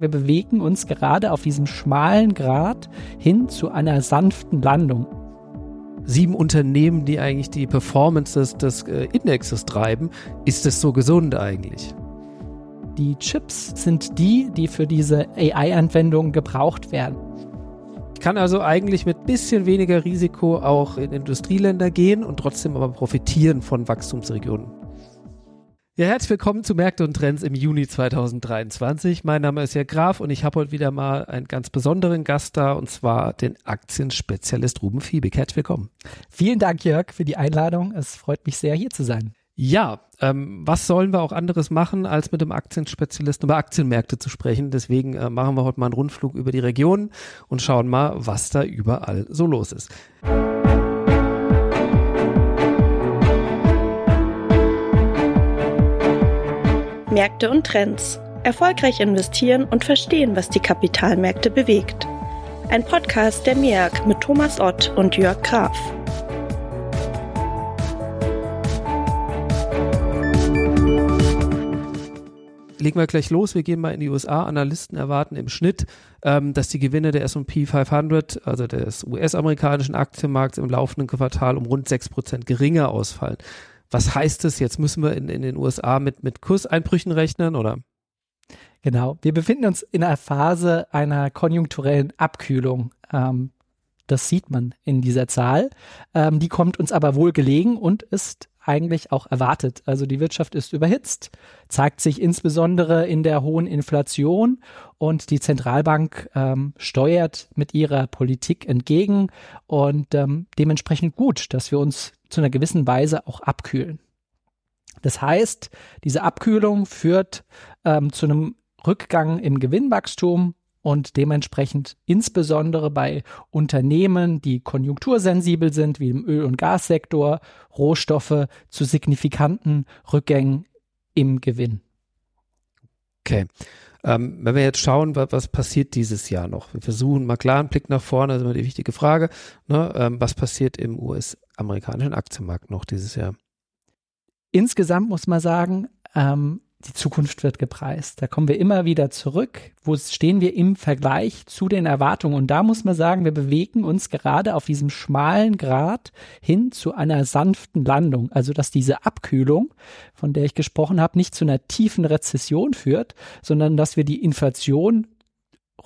Wir bewegen uns gerade auf diesem schmalen Grat hin zu einer sanften Landung. Sieben Unternehmen, die eigentlich die Performance des, des äh, Indexes treiben, ist es so gesund eigentlich? Die Chips sind die, die für diese AI-Anwendungen gebraucht werden. Ich kann also eigentlich mit bisschen weniger Risiko auch in Industrieländer gehen und trotzdem aber profitieren von Wachstumsregionen. Ja, herzlich willkommen zu Märkte und Trends im Juni 2023. Mein Name ist Jörg Graf und ich habe heute wieder mal einen ganz besonderen Gast da und zwar den Aktienspezialist Ruben Fiebig. Herzlich willkommen. Vielen Dank, Jörg, für die Einladung. Es freut mich sehr, hier zu sein. Ja, ähm, was sollen wir auch anderes machen, als mit dem Aktienspezialisten über Aktienmärkte zu sprechen? Deswegen äh, machen wir heute mal einen Rundflug über die Region und schauen mal, was da überall so los ist. Märkte und Trends. Erfolgreich investieren und verstehen, was die Kapitalmärkte bewegt. Ein Podcast der MEAG mit Thomas Ott und Jörg Graf. legen wir gleich los. Wir gehen mal in die USA. Analysten erwarten im Schnitt, ähm, dass die Gewinne der S&P 500, also des US-amerikanischen Aktienmarkts im laufenden Quartal um rund 6% geringer ausfallen. Was heißt das? Jetzt müssen wir in, in den USA mit, mit Kurseinbrüchen rechnen, oder? Genau. Wir befinden uns in einer Phase einer konjunkturellen Abkühlung. Ähm, das sieht man in dieser Zahl. Ähm, die kommt uns aber wohl gelegen und ist eigentlich auch erwartet. Also die Wirtschaft ist überhitzt, zeigt sich insbesondere in der hohen Inflation und die Zentralbank ähm, steuert mit ihrer Politik entgegen und ähm, dementsprechend gut, dass wir uns zu einer gewissen Weise auch abkühlen. Das heißt, diese Abkühlung führt ähm, zu einem Rückgang im Gewinnwachstum und dementsprechend insbesondere bei Unternehmen, die konjunktursensibel sind, wie im Öl- und Gassektor, Rohstoffe zu signifikanten Rückgängen im Gewinn. Okay. Ähm, wenn wir jetzt schauen, was, was, passiert dieses Jahr noch? Wir versuchen mal klar einen Blick nach vorne, das ist immer die wichtige Frage. Ne? Ähm, was passiert im US-amerikanischen Aktienmarkt noch dieses Jahr? Insgesamt muss man sagen, ähm, die Zukunft wird gepreist. Da kommen wir immer wieder zurück. Wo stehen wir im Vergleich zu den Erwartungen? Und da muss man sagen, wir bewegen uns gerade auf diesem schmalen Grad hin zu einer sanften Landung. Also, dass diese Abkühlung, von der ich gesprochen habe, nicht zu einer tiefen Rezession führt, sondern dass wir die Inflation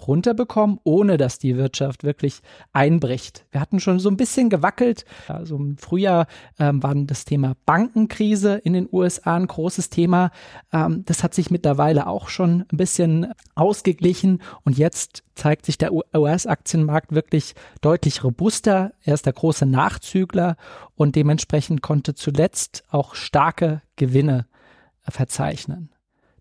runterbekommen, ohne dass die Wirtschaft wirklich einbricht. Wir hatten schon so ein bisschen gewackelt. Also im Frühjahr ähm, war das Thema Bankenkrise in den USA ein großes Thema. Ähm, das hat sich mittlerweile auch schon ein bisschen ausgeglichen und jetzt zeigt sich der US-Aktienmarkt wirklich deutlich robuster. Er ist der große Nachzügler und dementsprechend konnte zuletzt auch starke Gewinne verzeichnen.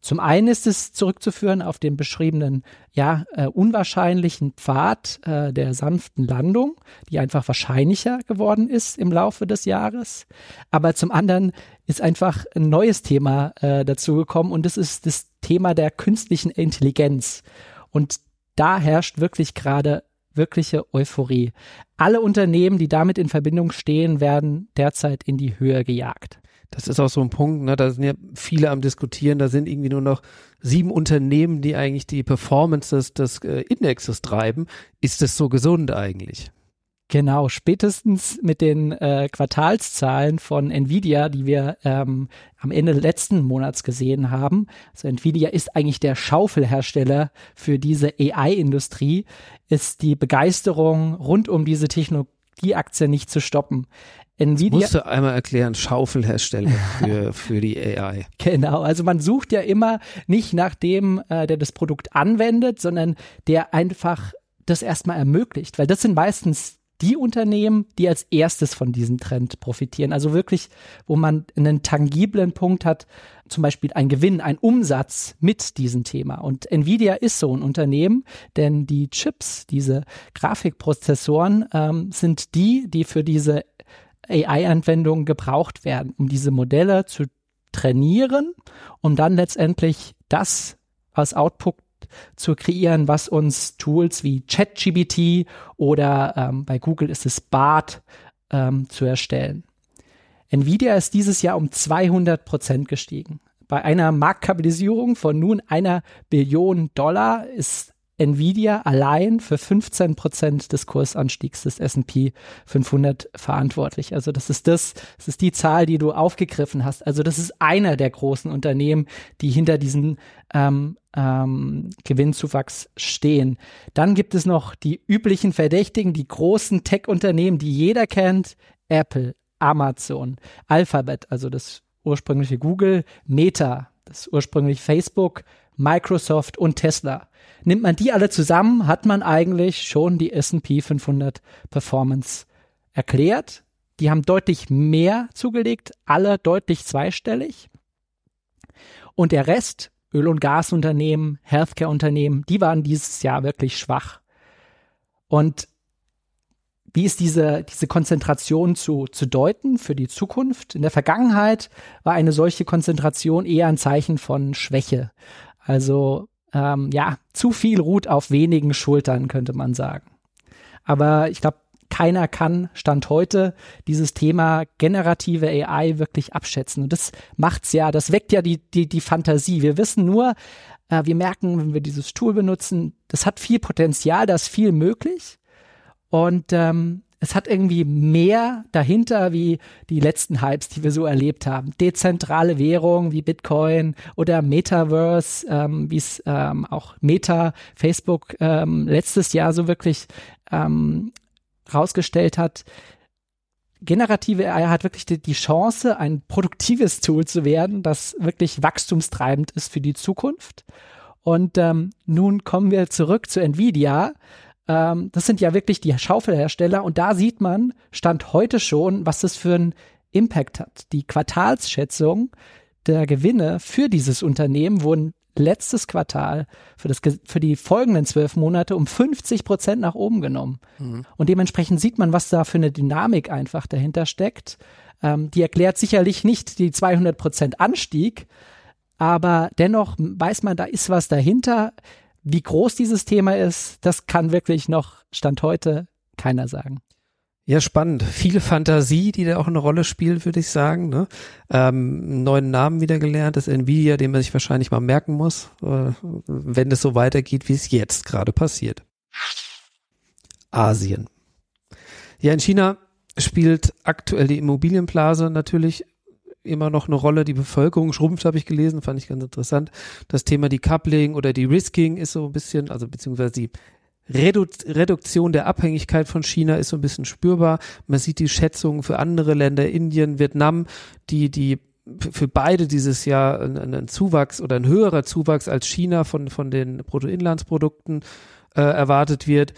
Zum einen ist es zurückzuführen auf den beschriebenen, ja, äh, unwahrscheinlichen Pfad äh, der sanften Landung, die einfach wahrscheinlicher geworden ist im Laufe des Jahres. Aber zum anderen ist einfach ein neues Thema äh, dazugekommen und das ist das Thema der künstlichen Intelligenz. Und da herrscht wirklich gerade wirkliche Euphorie. Alle Unternehmen, die damit in Verbindung stehen, werden derzeit in die Höhe gejagt das ist auch so ein Punkt, ne, da sind ja viele am diskutieren, da sind irgendwie nur noch sieben Unternehmen, die eigentlich die Performance des, des äh, Indexes treiben. Ist das so gesund eigentlich? Genau, spätestens mit den äh, Quartalszahlen von Nvidia, die wir ähm, am Ende letzten Monats gesehen haben. Also Nvidia ist eigentlich der Schaufelhersteller für diese AI-Industrie, ist die Begeisterung rund um diese Technologieaktie nicht zu stoppen. Nvidia. Das musst du einmal erklären, Schaufelhersteller für, für die AI. Genau, also man sucht ja immer nicht nach dem, äh, der das Produkt anwendet, sondern der einfach das erstmal ermöglicht, weil das sind meistens die Unternehmen, die als erstes von diesem Trend profitieren. Also wirklich, wo man einen tangiblen Punkt hat, zum Beispiel ein Gewinn, ein Umsatz mit diesem Thema. Und Nvidia ist so ein Unternehmen, denn die Chips, diese Grafikprozessoren, ähm, sind die, die für diese AI-Anwendungen gebraucht werden, um diese Modelle zu trainieren, um dann letztendlich das als Output zu kreieren, was uns Tools wie ChatGBT oder ähm, bei Google ist es BART ähm, zu erstellen. Nvidia ist dieses Jahr um 200 Prozent gestiegen. bei einer Marktkapitalisierung von nun einer Billion Dollar ist Nvidia allein für 15 Prozent des Kursanstiegs des S&P 500 verantwortlich. Also das ist das, das ist die Zahl, die du aufgegriffen hast. Also das ist einer der großen Unternehmen, die hinter diesen ähm, ähm, Gewinnzuwachs stehen. Dann gibt es noch die üblichen Verdächtigen, die großen Tech-Unternehmen, die jeder kennt. Apple, Amazon, Alphabet, also das ursprüngliche Google, Meta, das ursprünglich Facebook, Microsoft und Tesla. Nimmt man die alle zusammen, hat man eigentlich schon die S&P 500 Performance erklärt. Die haben deutlich mehr zugelegt, alle deutlich zweistellig. Und der Rest, Öl- und Gasunternehmen, Healthcare-Unternehmen, die waren dieses Jahr wirklich schwach. Und wie ist diese, diese Konzentration zu, zu deuten für die Zukunft? In der Vergangenheit war eine solche Konzentration eher ein Zeichen von Schwäche. Also ähm, ja, zu viel ruht auf wenigen Schultern, könnte man sagen. Aber ich glaube, keiner kann Stand heute dieses Thema generative AI wirklich abschätzen. Und das macht's ja, das weckt ja die, die, die Fantasie. Wir wissen nur, äh, wir merken, wenn wir dieses Tool benutzen, das hat viel Potenzial, da ist viel möglich. Und ähm, es hat irgendwie mehr dahinter wie die letzten Hypes, die wir so erlebt haben. Dezentrale Währungen wie Bitcoin oder Metaverse, ähm, wie es ähm, auch Meta, Facebook ähm, letztes Jahr so wirklich ähm, rausgestellt hat. Generative AI hat wirklich die, die Chance, ein produktives Tool zu werden, das wirklich wachstumstreibend ist für die Zukunft. Und ähm, nun kommen wir zurück zu Nvidia ähm, das sind ja wirklich die Schaufelhersteller und da sieht man, stand heute schon, was das für einen Impact hat. Die Quartalsschätzung der Gewinne für dieses Unternehmen wurden letztes Quartal für, das, für die folgenden zwölf Monate um 50 Prozent nach oben genommen. Mhm. Und dementsprechend sieht man, was da für eine Dynamik einfach dahinter steckt. Ähm, die erklärt sicherlich nicht die 200 Prozent Anstieg, aber dennoch weiß man, da ist was dahinter. Wie groß dieses Thema ist, das kann wirklich noch Stand heute keiner sagen. Ja, spannend. Viel Fantasie, die da auch eine Rolle spielt, würde ich sagen. Ne? Ähm, neuen Namen wieder gelernt, das Nvidia, den man sich wahrscheinlich mal merken muss, äh, wenn es so weitergeht, wie es jetzt gerade passiert. Asien. Ja, in China spielt aktuell die Immobilienblase natürlich immer noch eine Rolle. Die Bevölkerung schrumpft, habe ich gelesen, fand ich ganz interessant. Das Thema Decoupling oder die Risking ist so ein bisschen, also beziehungsweise die Redu Reduktion der Abhängigkeit von China ist so ein bisschen spürbar. Man sieht die Schätzungen für andere Länder, Indien, Vietnam, die, die für beide dieses Jahr ein, ein Zuwachs oder ein höherer Zuwachs als China von, von den Bruttoinlandsprodukten äh, erwartet wird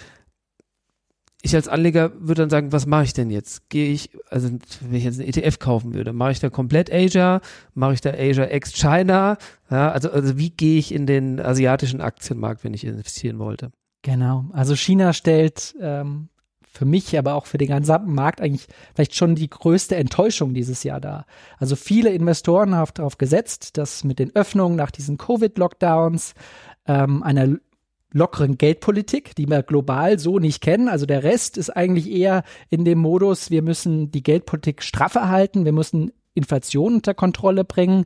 ich als Anleger würde dann sagen, was mache ich denn jetzt? Gehe ich, also wenn ich jetzt einen ETF kaufen würde, mache ich da komplett Asia, mache ich da Asia ex China? Ja, also, also wie gehe ich in den asiatischen Aktienmarkt, wenn ich investieren wollte? Genau, also China stellt ähm, für mich, aber auch für den gesamten Markt eigentlich vielleicht schon die größte Enttäuschung dieses Jahr dar. Also viele Investoren haben darauf gesetzt, dass mit den Öffnungen nach diesen Covid-Lockdowns ähm, einer lockeren Geldpolitik, die wir global so nicht kennen. Also der Rest ist eigentlich eher in dem Modus, wir müssen die Geldpolitik straffer halten, wir müssen Inflation unter Kontrolle bringen.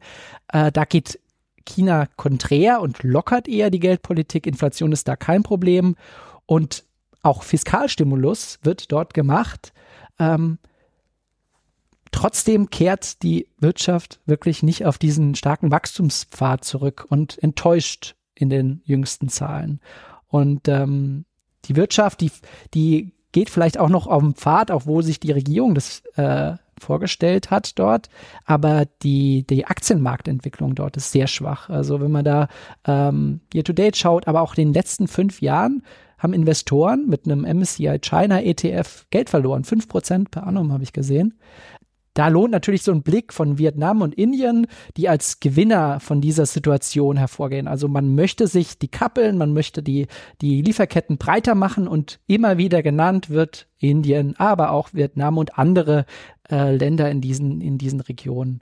Äh, da geht China konträr und lockert eher die Geldpolitik. Inflation ist da kein Problem. Und auch Fiskalstimulus wird dort gemacht. Ähm, trotzdem kehrt die Wirtschaft wirklich nicht auf diesen starken Wachstumspfad zurück und enttäuscht in den jüngsten Zahlen. Und ähm, die Wirtschaft, die, die geht vielleicht auch noch auf dem Pfad, auch wo sich die Regierung das äh, vorgestellt hat dort, aber die, die Aktienmarktentwicklung dort ist sehr schwach. Also wenn man da ähm, year-to-date schaut, aber auch in den letzten fünf Jahren haben Investoren mit einem MSCI China ETF Geld verloren. Fünf Prozent per annum habe ich gesehen da lohnt natürlich so ein Blick von Vietnam und Indien, die als Gewinner von dieser Situation hervorgehen. Also man möchte sich die Kappeln, man möchte die, die Lieferketten breiter machen und immer wieder genannt wird Indien, aber auch Vietnam und andere äh, Länder in diesen, in diesen Regionen.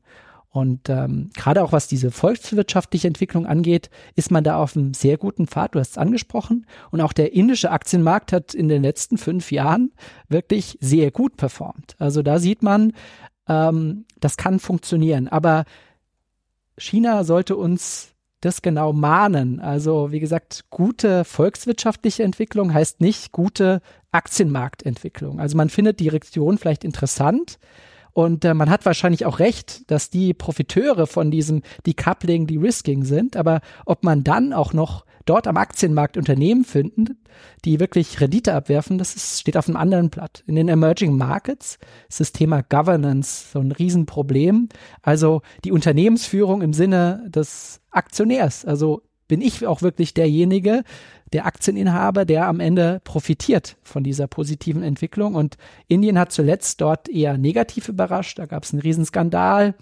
Und ähm, gerade auch was diese volkswirtschaftliche Entwicklung angeht, ist man da auf einem sehr guten Pfad. Du hast es angesprochen. Und auch der indische Aktienmarkt hat in den letzten fünf Jahren wirklich sehr gut performt. Also da sieht man, ähm, das kann funktionieren. Aber China sollte uns das genau mahnen. Also wie gesagt, gute volkswirtschaftliche Entwicklung heißt nicht gute Aktienmarktentwicklung. Also man findet die Region vielleicht interessant, und äh, man hat wahrscheinlich auch recht, dass die Profiteure von diesem Decoupling, De-Risking sind. Aber ob man dann auch noch dort am Aktienmarkt Unternehmen finden, die wirklich Rendite abwerfen, das ist, steht auf einem anderen Blatt. In den Emerging Markets ist das Thema Governance so ein Riesenproblem. Also die Unternehmensführung im Sinne des Aktionärs. Also bin ich auch wirklich derjenige, der Aktieninhaber, der am Ende profitiert von dieser positiven Entwicklung. Und Indien hat zuletzt dort eher negativ überrascht. Da gab es einen Riesenskandal.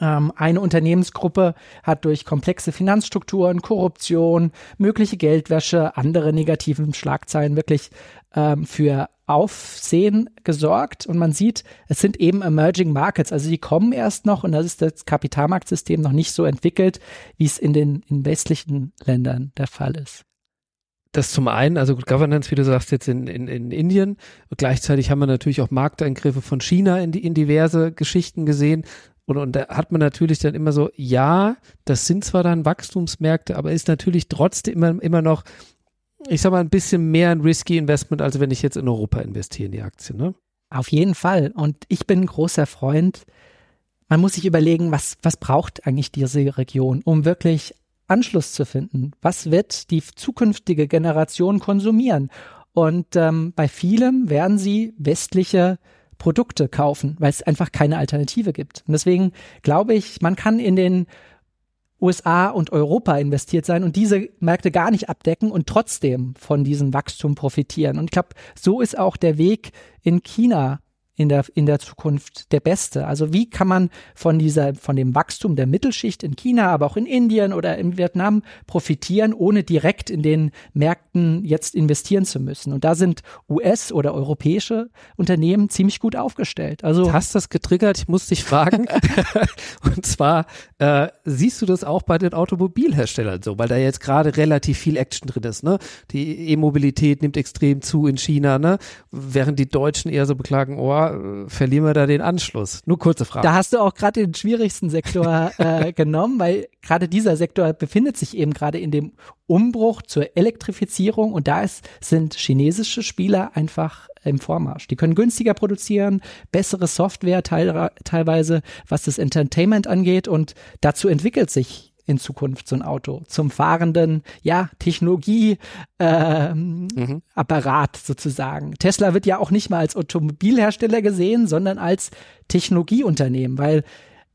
Ähm, eine Unternehmensgruppe hat durch komplexe Finanzstrukturen, Korruption, mögliche Geldwäsche, andere negativen Schlagzeilen wirklich ähm, für Aufsehen gesorgt und man sieht, es sind eben Emerging Markets, also die kommen erst noch und das ist das Kapitalmarktsystem noch nicht so entwickelt, wie es in den in westlichen Ländern der Fall ist. Das zum einen, also Governance, wie du sagst, jetzt in, in, in Indien. Gleichzeitig haben wir natürlich auch Markteingriffe von China in, die, in diverse Geschichten gesehen. Und, und da hat man natürlich dann immer so, ja, das sind zwar dann Wachstumsmärkte, aber ist natürlich trotzdem immer, immer noch ich sag mal, ein bisschen mehr ein risky Investment, als wenn ich jetzt in Europa investiere in die Aktien, ne? Auf jeden Fall. Und ich bin ein großer Freund. Man muss sich überlegen, was, was braucht eigentlich diese Region, um wirklich Anschluss zu finden? Was wird die zukünftige Generation konsumieren? Und ähm, bei vielem werden sie westliche Produkte kaufen, weil es einfach keine Alternative gibt. Und deswegen glaube ich, man kann in den USA und Europa investiert sein und diese Märkte gar nicht abdecken und trotzdem von diesem Wachstum profitieren. Und ich glaube, so ist auch der Weg in China in der, in der Zukunft der beste? Also wie kann man von dieser, von dem Wachstum der Mittelschicht in China, aber auch in Indien oder in Vietnam profitieren, ohne direkt in den Märkten jetzt investieren zu müssen? Und da sind US- oder europäische Unternehmen ziemlich gut aufgestellt. Also du hast das getriggert, ich muss dich fragen. Und zwar äh, siehst du das auch bei den Automobilherstellern so, weil da jetzt gerade relativ viel Action drin ist, ne? Die E-Mobilität nimmt extrem zu in China, ne? Während die Deutschen eher so beklagen, oh, äh, verlieren wir da den Anschluss? Nur kurze Frage. Da hast du auch gerade den schwierigsten Sektor äh, genommen, weil gerade dieser Sektor befindet sich eben gerade in dem Umbruch zur Elektrifizierung und da ist, sind chinesische Spieler einfach im Vormarsch. Die können günstiger produzieren, bessere Software teil, teilweise, was das Entertainment angeht und dazu entwickelt sich in Zukunft so ein Auto zum fahrenden, ja, Technologie ähm, mhm. Sozusagen. Tesla wird ja auch nicht mal als Automobilhersteller gesehen, sondern als Technologieunternehmen, weil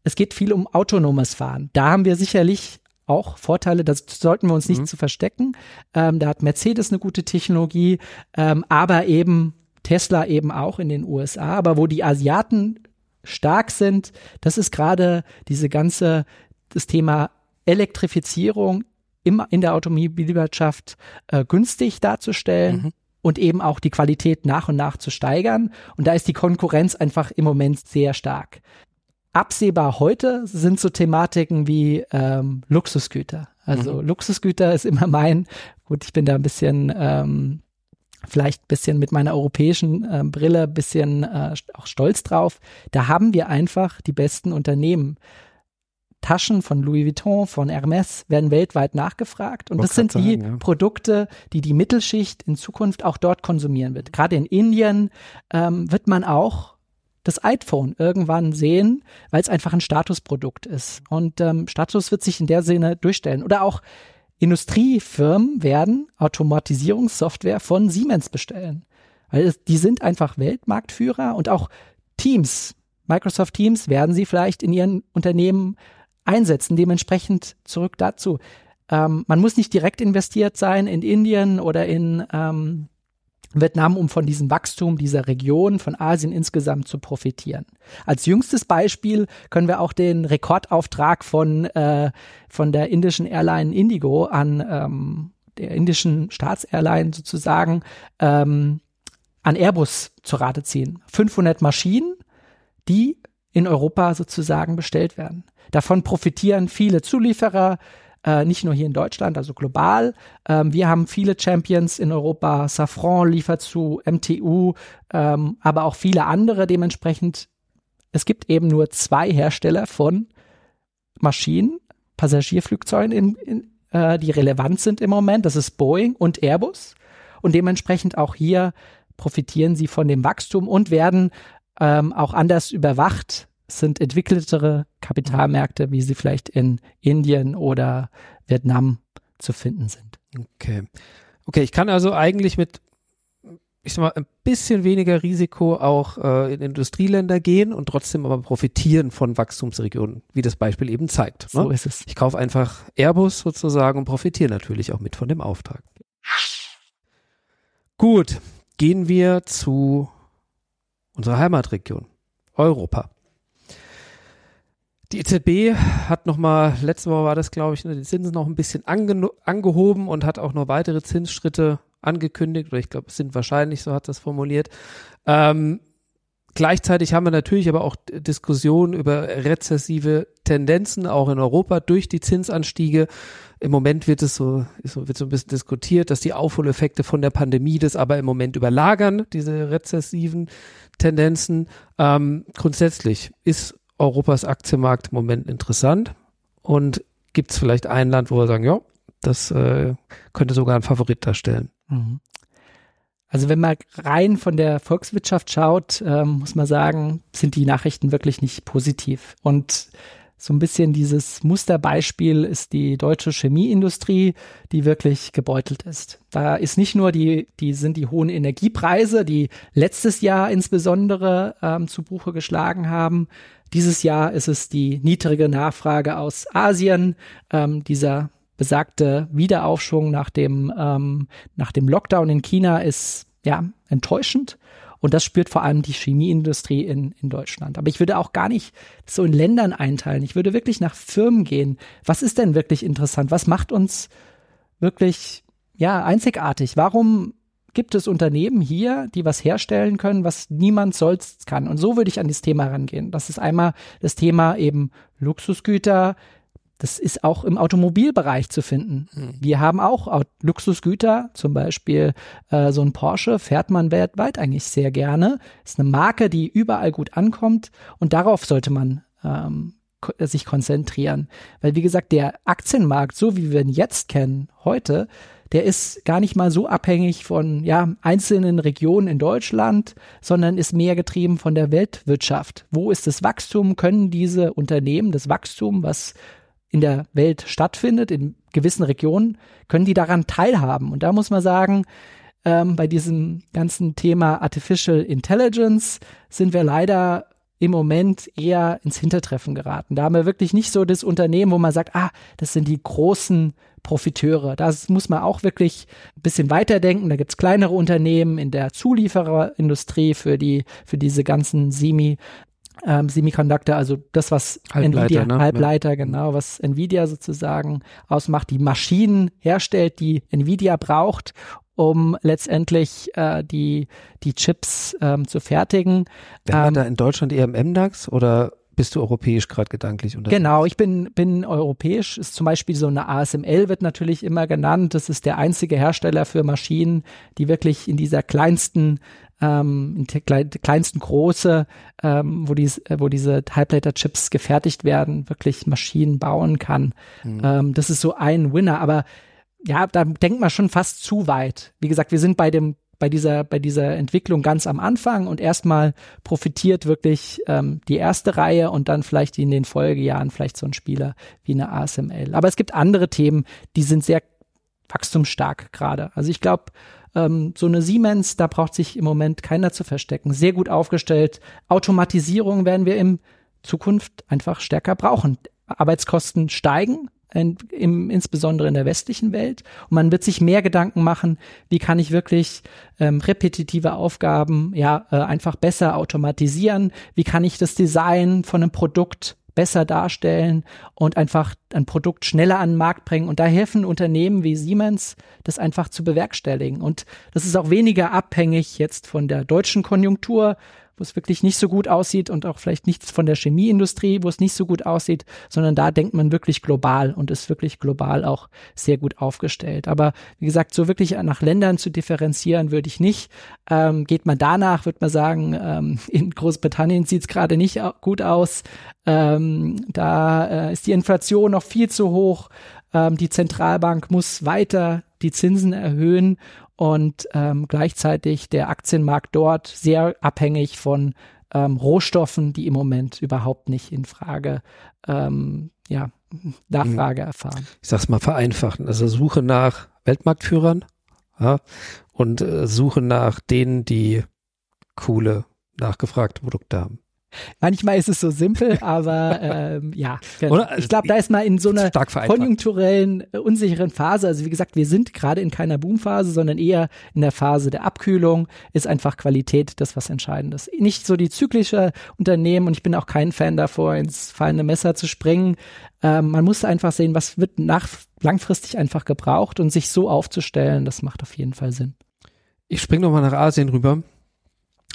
es geht viel um autonomes Fahren. Da haben wir sicherlich auch Vorteile, das sollten wir uns nicht mhm. zu verstecken. Ähm, da hat Mercedes eine gute Technologie, ähm, aber eben Tesla eben auch in den USA. Aber wo die Asiaten stark sind, das ist gerade diese ganze das Thema Elektrifizierung im, in der Automobilwirtschaft äh, günstig darzustellen. Mhm. Und eben auch die Qualität nach und nach zu steigern. Und da ist die Konkurrenz einfach im Moment sehr stark. Absehbar heute sind so Thematiken wie ähm, Luxusgüter. Also mhm. Luxusgüter ist immer mein, gut, ich bin da ein bisschen ähm, vielleicht ein bisschen mit meiner europäischen äh, Brille ein bisschen äh, auch stolz drauf. Da haben wir einfach die besten Unternehmen. Taschen von Louis Vuitton, von Hermes werden weltweit nachgefragt. Und das sind die sagen, ja. Produkte, die die Mittelschicht in Zukunft auch dort konsumieren wird. Gerade in Indien ähm, wird man auch das iPhone irgendwann sehen, weil es einfach ein Statusprodukt ist. Und ähm, Status wird sich in der Sinne durchstellen. Oder auch Industriefirmen werden Automatisierungssoftware von Siemens bestellen. Weil es, die sind einfach Weltmarktführer und auch Teams, Microsoft Teams werden sie vielleicht in ihren Unternehmen einsetzen. Dementsprechend zurück dazu. Ähm, man muss nicht direkt investiert sein in Indien oder in ähm, Vietnam, um von diesem Wachstum dieser Region, von Asien insgesamt zu profitieren. Als jüngstes Beispiel können wir auch den Rekordauftrag von, äh, von der indischen Airline Indigo an ähm, der indischen Staatsairline sozusagen ähm, an Airbus zu Rate ziehen. 500 Maschinen, die in Europa sozusagen bestellt werden. Davon profitieren viele Zulieferer, äh, nicht nur hier in Deutschland, also global. Ähm, wir haben viele Champions in Europa. Safran liefert zu, MTU, ähm, aber auch viele andere. Dementsprechend, es gibt eben nur zwei Hersteller von Maschinen, Passagierflugzeugen, in, in, äh, die relevant sind im Moment. Das ist Boeing und Airbus. Und dementsprechend auch hier profitieren sie von dem Wachstum und werden ähm, auch anders überwacht. Sind entwickeltere Kapitalmärkte, wie sie vielleicht in Indien oder Vietnam zu finden sind. Okay. Okay, ich kann also eigentlich mit ich sag mal, ein bisschen weniger Risiko auch äh, in Industrieländer gehen und trotzdem aber profitieren von Wachstumsregionen, wie das Beispiel eben zeigt. Ne? So ist es. Ich kaufe einfach Airbus sozusagen und profitiere natürlich auch mit von dem Auftrag. Gut, gehen wir zu unserer Heimatregion, Europa. Die EZB hat nochmal, letzte Woche war das, glaube ich, ne, die Zinsen noch ein bisschen ange angehoben und hat auch noch weitere Zinsschritte angekündigt, oder ich glaube, es sind wahrscheinlich, so hat das formuliert. Ähm, gleichzeitig haben wir natürlich aber auch Diskussionen über rezessive Tendenzen, auch in Europa durch die Zinsanstiege. Im Moment wird es so, wird so ein bisschen diskutiert, dass die Aufholeffekte von der Pandemie das aber im Moment überlagern, diese rezessiven Tendenzen. Ähm, grundsätzlich ist Europas Aktienmarkt im Moment interessant und gibt es vielleicht ein Land, wo wir sagen, ja, das äh, könnte sogar ein Favorit darstellen. Mhm. Also wenn man rein von der Volkswirtschaft schaut, ähm, muss man sagen, sind die Nachrichten wirklich nicht positiv. Und so ein bisschen dieses Musterbeispiel ist die deutsche Chemieindustrie, die wirklich gebeutelt ist. Da ist nicht nur die, die sind die hohen Energiepreise, die letztes Jahr insbesondere ähm, zu Buche geschlagen haben. Dieses Jahr ist es die niedrige Nachfrage aus Asien, ähm, dieser besagte Wiederaufschwung nach dem, ähm, nach dem Lockdown in China ist ja enttäuschend. Und das spürt vor allem die Chemieindustrie in, in Deutschland. Aber ich würde auch gar nicht so in Ländern einteilen. Ich würde wirklich nach Firmen gehen. Was ist denn wirklich interessant? Was macht uns wirklich, ja, einzigartig? Warum gibt es Unternehmen hier, die was herstellen können, was niemand sonst kann? Und so würde ich an das Thema rangehen. Das ist einmal das Thema eben Luxusgüter, das ist auch im Automobilbereich zu finden. Mhm. Wir haben auch Luxusgüter, zum Beispiel äh, so ein Porsche fährt man weltweit eigentlich sehr gerne. Ist eine Marke, die überall gut ankommt und darauf sollte man ähm, sich konzentrieren. Weil wie gesagt, der Aktienmarkt, so wie wir ihn jetzt kennen, heute, der ist gar nicht mal so abhängig von ja, einzelnen Regionen in Deutschland, sondern ist mehr getrieben von der Weltwirtschaft. Wo ist das Wachstum? Können diese Unternehmen das Wachstum, was in der Welt stattfindet, in gewissen Regionen, können die daran teilhaben. Und da muss man sagen, ähm, bei diesem ganzen Thema Artificial Intelligence sind wir leider im Moment eher ins Hintertreffen geraten. Da haben wir wirklich nicht so das Unternehmen, wo man sagt, ah, das sind die großen Profiteure. Das muss man auch wirklich ein bisschen weiterdenken. Da gibt es kleinere Unternehmen in der Zuliefererindustrie für die, für diese ganzen Semi, ähm, Semiconductor, also das, was Halbleiter, Nvidia, ne? Halbleiter, genau, was Nvidia sozusagen ausmacht, die Maschinen herstellt, die Nvidia braucht, um letztendlich äh, die, die Chips ähm, zu fertigen. Wären ähm, da in Deutschland eher im MDAX oder bist du europäisch gerade gedanklich unterwegs? Genau, ich bin, bin europäisch. Ist zum Beispiel so eine ASML wird natürlich immer genannt. Das ist der einzige Hersteller für Maschinen, die wirklich in dieser kleinsten ähm, in der kleinsten Große, ähm, wo, dies, äh, wo diese Halbleiter-Chips gefertigt werden, wirklich Maschinen bauen kann. Mhm. Ähm, das ist so ein Winner, aber ja, da denkt man schon fast zu weit. Wie gesagt, wir sind bei dem bei dieser, bei dieser Entwicklung ganz am Anfang und erstmal profitiert wirklich ähm, die erste Reihe und dann vielleicht in den Folgejahren vielleicht so ein Spieler wie eine ASML. Aber es gibt andere Themen, die sind sehr wachstumsstark gerade. Also ich glaube, ähm, so eine Siemens, da braucht sich im Moment keiner zu verstecken. Sehr gut aufgestellt. Automatisierung werden wir in Zukunft einfach stärker brauchen. Arbeitskosten steigen, in, im, insbesondere in der westlichen Welt. Und man wird sich mehr Gedanken machen, wie kann ich wirklich ähm, repetitive Aufgaben ja äh, einfach besser automatisieren? Wie kann ich das Design von einem Produkt besser darstellen und einfach ein Produkt schneller an den Markt bringen. Und da helfen Unternehmen wie Siemens, das einfach zu bewerkstelligen. Und das ist auch weniger abhängig jetzt von der deutschen Konjunktur, wo es wirklich nicht so gut aussieht und auch vielleicht nichts von der Chemieindustrie, wo es nicht so gut aussieht, sondern da denkt man wirklich global und ist wirklich global auch sehr gut aufgestellt. Aber wie gesagt, so wirklich nach Ländern zu differenzieren würde ich nicht. Ähm, geht man danach, würde man sagen, ähm, in Großbritannien sieht es gerade nicht gut aus. Ähm, da äh, ist die Inflation noch viel zu hoch. Ähm, die Zentralbank muss weiter die Zinsen erhöhen und ähm, gleichzeitig der Aktienmarkt dort sehr abhängig von ähm, Rohstoffen, die im Moment überhaupt nicht in Frage, ähm, ja, Nachfrage mhm. erfahren. Ich sag's mal vereinfachen. Also Suche nach Weltmarktführern ja, und äh, Suche nach denen, die coole, nachgefragte Produkte haben. Manchmal ist es so simpel, aber ähm, ja. Genau. Ich glaube, da ist mal in so einer konjunkturellen, äh, unsicheren Phase, also wie gesagt, wir sind gerade in keiner Boomphase, sondern eher in der Phase der Abkühlung, ist einfach Qualität das, was entscheidend ist. Nicht so die zyklische Unternehmen und ich bin auch kein Fan davor, ins fallende Messer zu springen. Ähm, man muss einfach sehen, was wird nach, langfristig einfach gebraucht und sich so aufzustellen, das macht auf jeden Fall Sinn. Ich springe nochmal nach Asien rüber.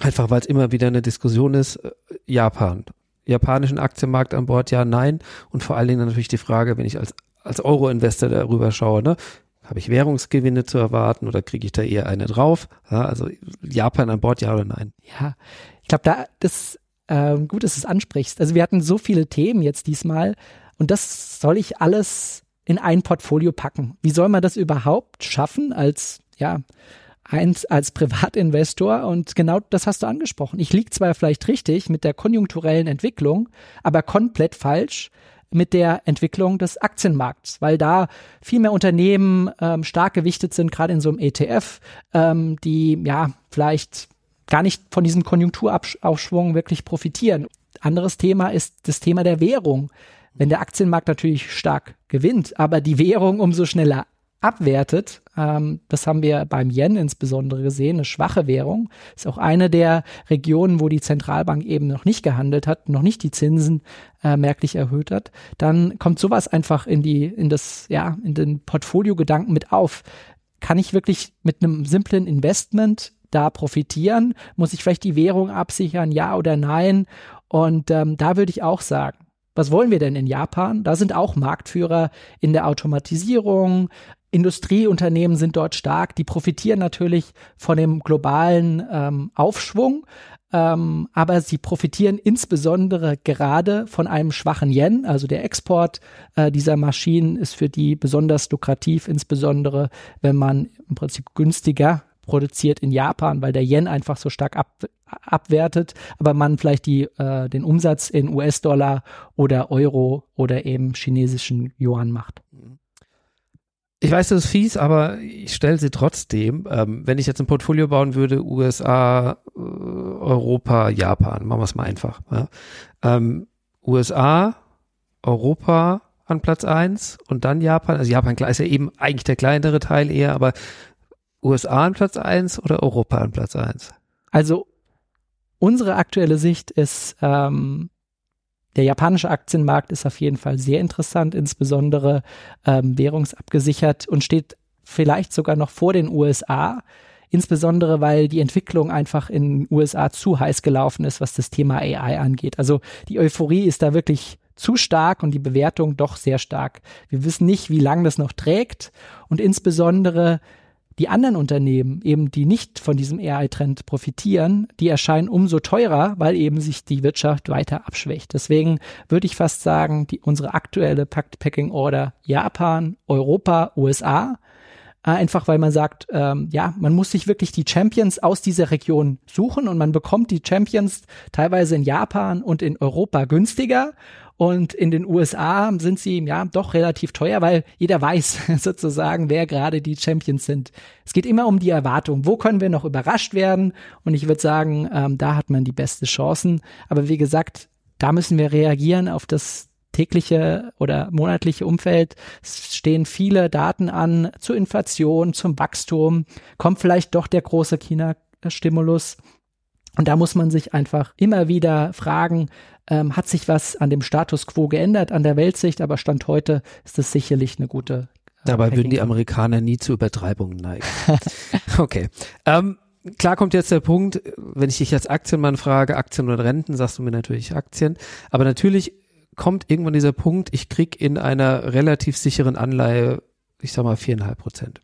Einfach weil es immer wieder eine Diskussion ist, äh, Japan. Japanischen Aktienmarkt an Bord, ja, nein. Und vor allen Dingen natürlich die Frage, wenn ich als, als Euro-Investor darüber schaue, ne, habe ich Währungsgewinne zu erwarten oder kriege ich da eher eine drauf? Ja, also Japan an Bord, ja oder nein? Ja, ich glaube, da das ähm, gut, dass du es ansprichst. Also wir hatten so viele Themen jetzt diesmal und das soll ich alles in ein Portfolio packen. Wie soll man das überhaupt schaffen als ja eins als Privatinvestor und genau das hast du angesprochen. Ich liege zwar vielleicht richtig mit der konjunkturellen Entwicklung, aber komplett falsch mit der Entwicklung des Aktienmarkts, weil da viel mehr Unternehmen ähm, stark gewichtet sind, gerade in so einem ETF, ähm, die ja vielleicht gar nicht von diesem Konjunkturaufschwung wirklich profitieren. Anderes Thema ist das Thema der Währung. Wenn der Aktienmarkt natürlich stark gewinnt, aber die Währung umso schneller abwertet. Ähm, das haben wir beim Yen insbesondere gesehen, eine schwache Währung. Ist auch eine der Regionen, wo die Zentralbank eben noch nicht gehandelt hat, noch nicht die Zinsen äh, merklich erhöht hat. Dann kommt sowas einfach in die, in das, ja, in den Portfolio-Gedanken mit auf. Kann ich wirklich mit einem simplen Investment da profitieren? Muss ich vielleicht die Währung absichern, ja oder nein? Und ähm, da würde ich auch sagen, was wollen wir denn in Japan? Da sind auch Marktführer in der Automatisierung, Industrieunternehmen sind dort stark, die profitieren natürlich von dem globalen ähm, Aufschwung, ähm, aber sie profitieren insbesondere gerade von einem schwachen Yen. Also der Export äh, dieser Maschinen ist für die besonders lukrativ, insbesondere wenn man im Prinzip günstiger produziert in Japan, weil der Yen einfach so stark ab, abwertet, aber man vielleicht die, äh, den Umsatz in US-Dollar oder Euro oder eben chinesischen Yuan macht. Mhm. Ich weiß, das ist fies, aber ich stelle sie trotzdem. Ähm, wenn ich jetzt ein Portfolio bauen würde, USA, äh, Europa, Japan, machen wir es mal einfach. Ja. Ähm, USA, Europa an Platz eins und dann Japan. Also Japan ist ja eben eigentlich der kleinere Teil eher, aber USA an Platz eins oder Europa an Platz eins? Also unsere aktuelle Sicht ist ähm, der japanische Aktienmarkt ist auf jeden Fall sehr interessant, insbesondere ähm, währungsabgesichert und steht vielleicht sogar noch vor den USA, insbesondere weil die Entwicklung einfach in den USA zu heiß gelaufen ist, was das Thema AI angeht. Also die Euphorie ist da wirklich zu stark und die Bewertung doch sehr stark. Wir wissen nicht, wie lange das noch trägt und insbesondere die anderen Unternehmen, eben die nicht von diesem AI-Trend profitieren, die erscheinen umso teurer, weil eben sich die Wirtschaft weiter abschwächt. Deswegen würde ich fast sagen, die, unsere aktuelle Packing Order Japan, Europa, USA, äh, einfach weil man sagt, ähm, ja, man muss sich wirklich die Champions aus dieser Region suchen und man bekommt die Champions teilweise in Japan und in Europa günstiger und in den USA sind sie ja doch relativ teuer, weil jeder weiß sozusagen, wer gerade die Champions sind. Es geht immer um die Erwartung. Wo können wir noch überrascht werden? Und ich würde sagen, ähm, da hat man die beste Chancen. Aber wie gesagt, da müssen wir reagieren auf das tägliche oder monatliche Umfeld. Es stehen viele Daten an zur Inflation, zum Wachstum. Kommt vielleicht doch der große China-Stimulus. Und da muss man sich einfach immer wieder fragen, ähm, hat sich was an dem Status quo geändert, an der Weltsicht, aber Stand heute ist das sicherlich eine gute. Äh, Dabei würden die Amerikaner nie zu Übertreibungen neigen. okay. Ähm, klar kommt jetzt der Punkt, wenn ich dich als Aktienmann frage, Aktien oder Renten, sagst du mir natürlich Aktien. Aber natürlich kommt irgendwann dieser Punkt, ich krieg in einer relativ sicheren Anleihe ich sag mal viereinhalb Prozent.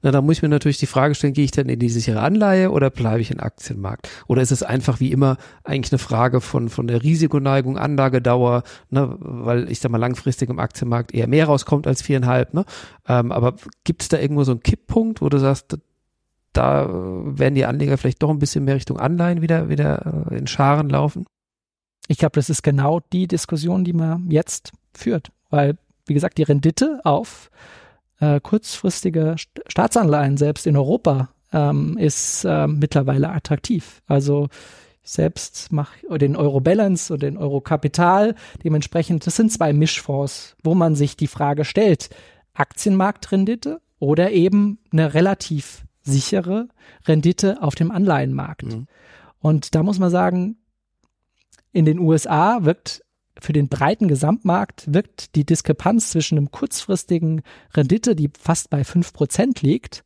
Na, da muss ich mir natürlich die Frage stellen, gehe ich denn in die sichere Anleihe oder bleibe ich im Aktienmarkt? Oder ist es einfach wie immer eigentlich eine Frage von, von der Risikoneigung, Anlagedauer, ne, weil ich sag mal langfristig im Aktienmarkt eher mehr rauskommt als viereinhalb, ne? Ähm, aber gibt es da irgendwo so einen Kipppunkt, wo du sagst, da werden die Anleger vielleicht doch ein bisschen mehr Richtung Anleihen wieder, wieder äh, in Scharen laufen? Ich glaube, das ist genau die Diskussion, die man jetzt führt, weil, wie gesagt, die Rendite auf äh, kurzfristige Staatsanleihen selbst in Europa ähm, ist äh, mittlerweile attraktiv. Also ich selbst mache den Euro Balance und den Euro Kapital. Dementsprechend, das sind zwei Mischfonds, wo man sich die Frage stellt, Aktienmarktrendite oder eben eine relativ sichere Rendite auf dem Anleihenmarkt. Mhm. Und da muss man sagen, in den USA wirkt für den breiten Gesamtmarkt wirkt die Diskrepanz zwischen einem kurzfristigen Rendite, die fast bei fünf Prozent liegt,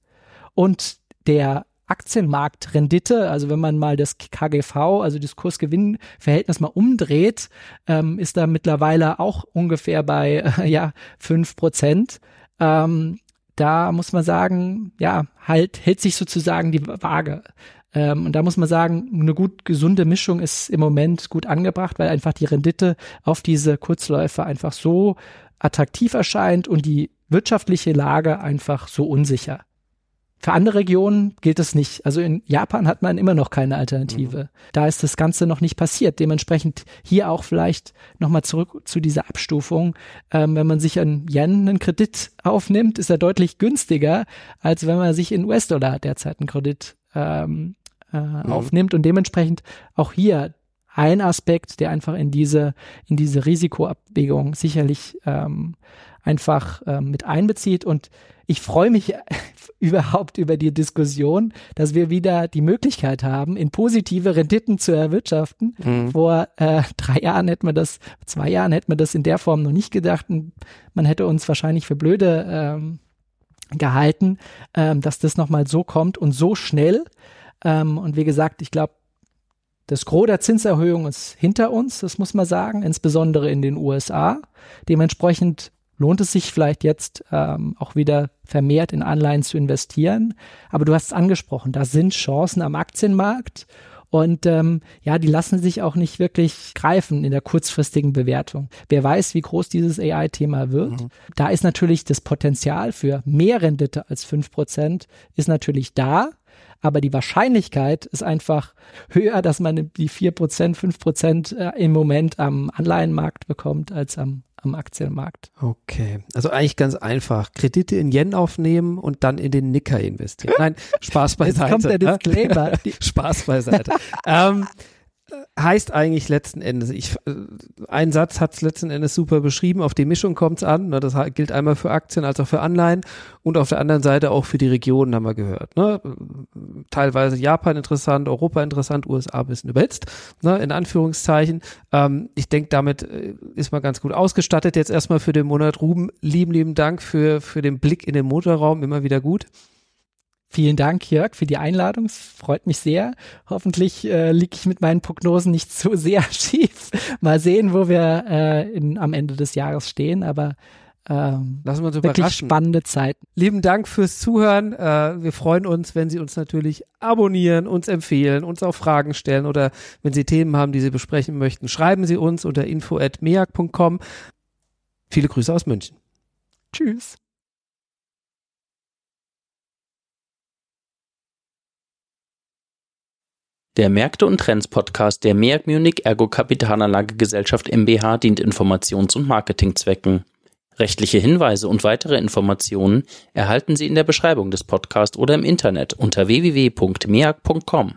und der Aktienmarktrendite, also wenn man mal das KGV, also das Kursgewinnverhältnis mal umdreht, ähm, ist da mittlerweile auch ungefähr bei äh, ja fünf Prozent. Ähm, da muss man sagen, ja, halt hält sich sozusagen die Waage. Ähm, und da muss man sagen, eine gut gesunde Mischung ist im Moment gut angebracht, weil einfach die Rendite auf diese Kurzläufe einfach so attraktiv erscheint und die wirtschaftliche Lage einfach so unsicher. Für andere Regionen gilt es nicht. Also in Japan hat man immer noch keine Alternative. Mhm. Da ist das Ganze noch nicht passiert. Dementsprechend hier auch vielleicht nochmal zurück zu dieser Abstufung. Ähm, wenn man sich an Yen einen Kredit aufnimmt, ist er deutlich günstiger, als wenn man sich in US-Dollar derzeit einen Kredit ähm, äh, mhm. aufnimmt und dementsprechend auch hier ein Aspekt, der einfach in diese, in diese Risikoabwägung sicherlich ähm, einfach ähm, mit einbezieht. Und ich freue mich überhaupt über die Diskussion, dass wir wieder die Möglichkeit haben, in positive Renditen zu erwirtschaften. Mhm. Vor äh, drei Jahren hätten wir das, zwei Jahren hätten wir das in der Form noch nicht gedacht. Und man hätte uns wahrscheinlich für blöde ähm, gehalten, ähm, dass das nochmal so kommt und so schnell. Ähm, und wie gesagt, ich glaube, das Gros der Zinserhöhung ist hinter uns, das muss man sagen, insbesondere in den USA. Dementsprechend lohnt es sich vielleicht jetzt ähm, auch wieder vermehrt in Anleihen zu investieren. Aber du hast es angesprochen, da sind Chancen am Aktienmarkt und ähm, ja, die lassen sich auch nicht wirklich greifen in der kurzfristigen Bewertung. Wer weiß, wie groß dieses AI-Thema wird. Mhm. Da ist natürlich das Potenzial für mehr Rendite als fünf Prozent ist natürlich da aber die Wahrscheinlichkeit ist einfach höher, dass man die 4%, 5% äh, im Moment am Anleihenmarkt bekommt als am, am Aktienmarkt. Okay, also eigentlich ganz einfach. Kredite in Yen aufnehmen und dann in den Nicker investieren. Nein, Spaß beiseite. Jetzt kommt der ne? Disclaimer. Spaß beiseite. ähm, heißt eigentlich letzten Endes, ich, äh, ein Satz hat es letzten Endes super beschrieben, auf die Mischung kommt es an. Ne, das gilt einmal für Aktien als auch für Anleihen und auf der anderen Seite auch für die Regionen, haben wir gehört. Ne? Teilweise Japan interessant, Europa interessant, USA ein bisschen überhitzt, ne? in Anführungszeichen. Ähm, ich denke, damit äh, ist man ganz gut ausgestattet. Jetzt erstmal für den Monat Ruben, lieben, lieben Dank für, für den Blick in den Motorraum, immer wieder gut. Vielen Dank, Jörg, für die Einladung. Es freut mich sehr. Hoffentlich äh, liege ich mit meinen Prognosen nicht zu sehr schief. Mal sehen, wo wir äh, in, am Ende des Jahres stehen. Aber ähm, Lassen wir uns wirklich überraschen. spannende Zeiten. Lieben Dank fürs Zuhören. Äh, wir freuen uns, wenn Sie uns natürlich abonnieren, uns empfehlen, uns auch Fragen stellen oder wenn Sie Themen haben, die Sie besprechen möchten, schreiben Sie uns unter info@meag.com. Viele Grüße aus München. Tschüss. Der Märkte und Trends Podcast der MEAG Munich Ergo Kapitalanlage Gesellschaft MBH dient Informations- und Marketingzwecken. Rechtliche Hinweise und weitere Informationen erhalten Sie in der Beschreibung des Podcasts oder im Internet unter www.meag.com.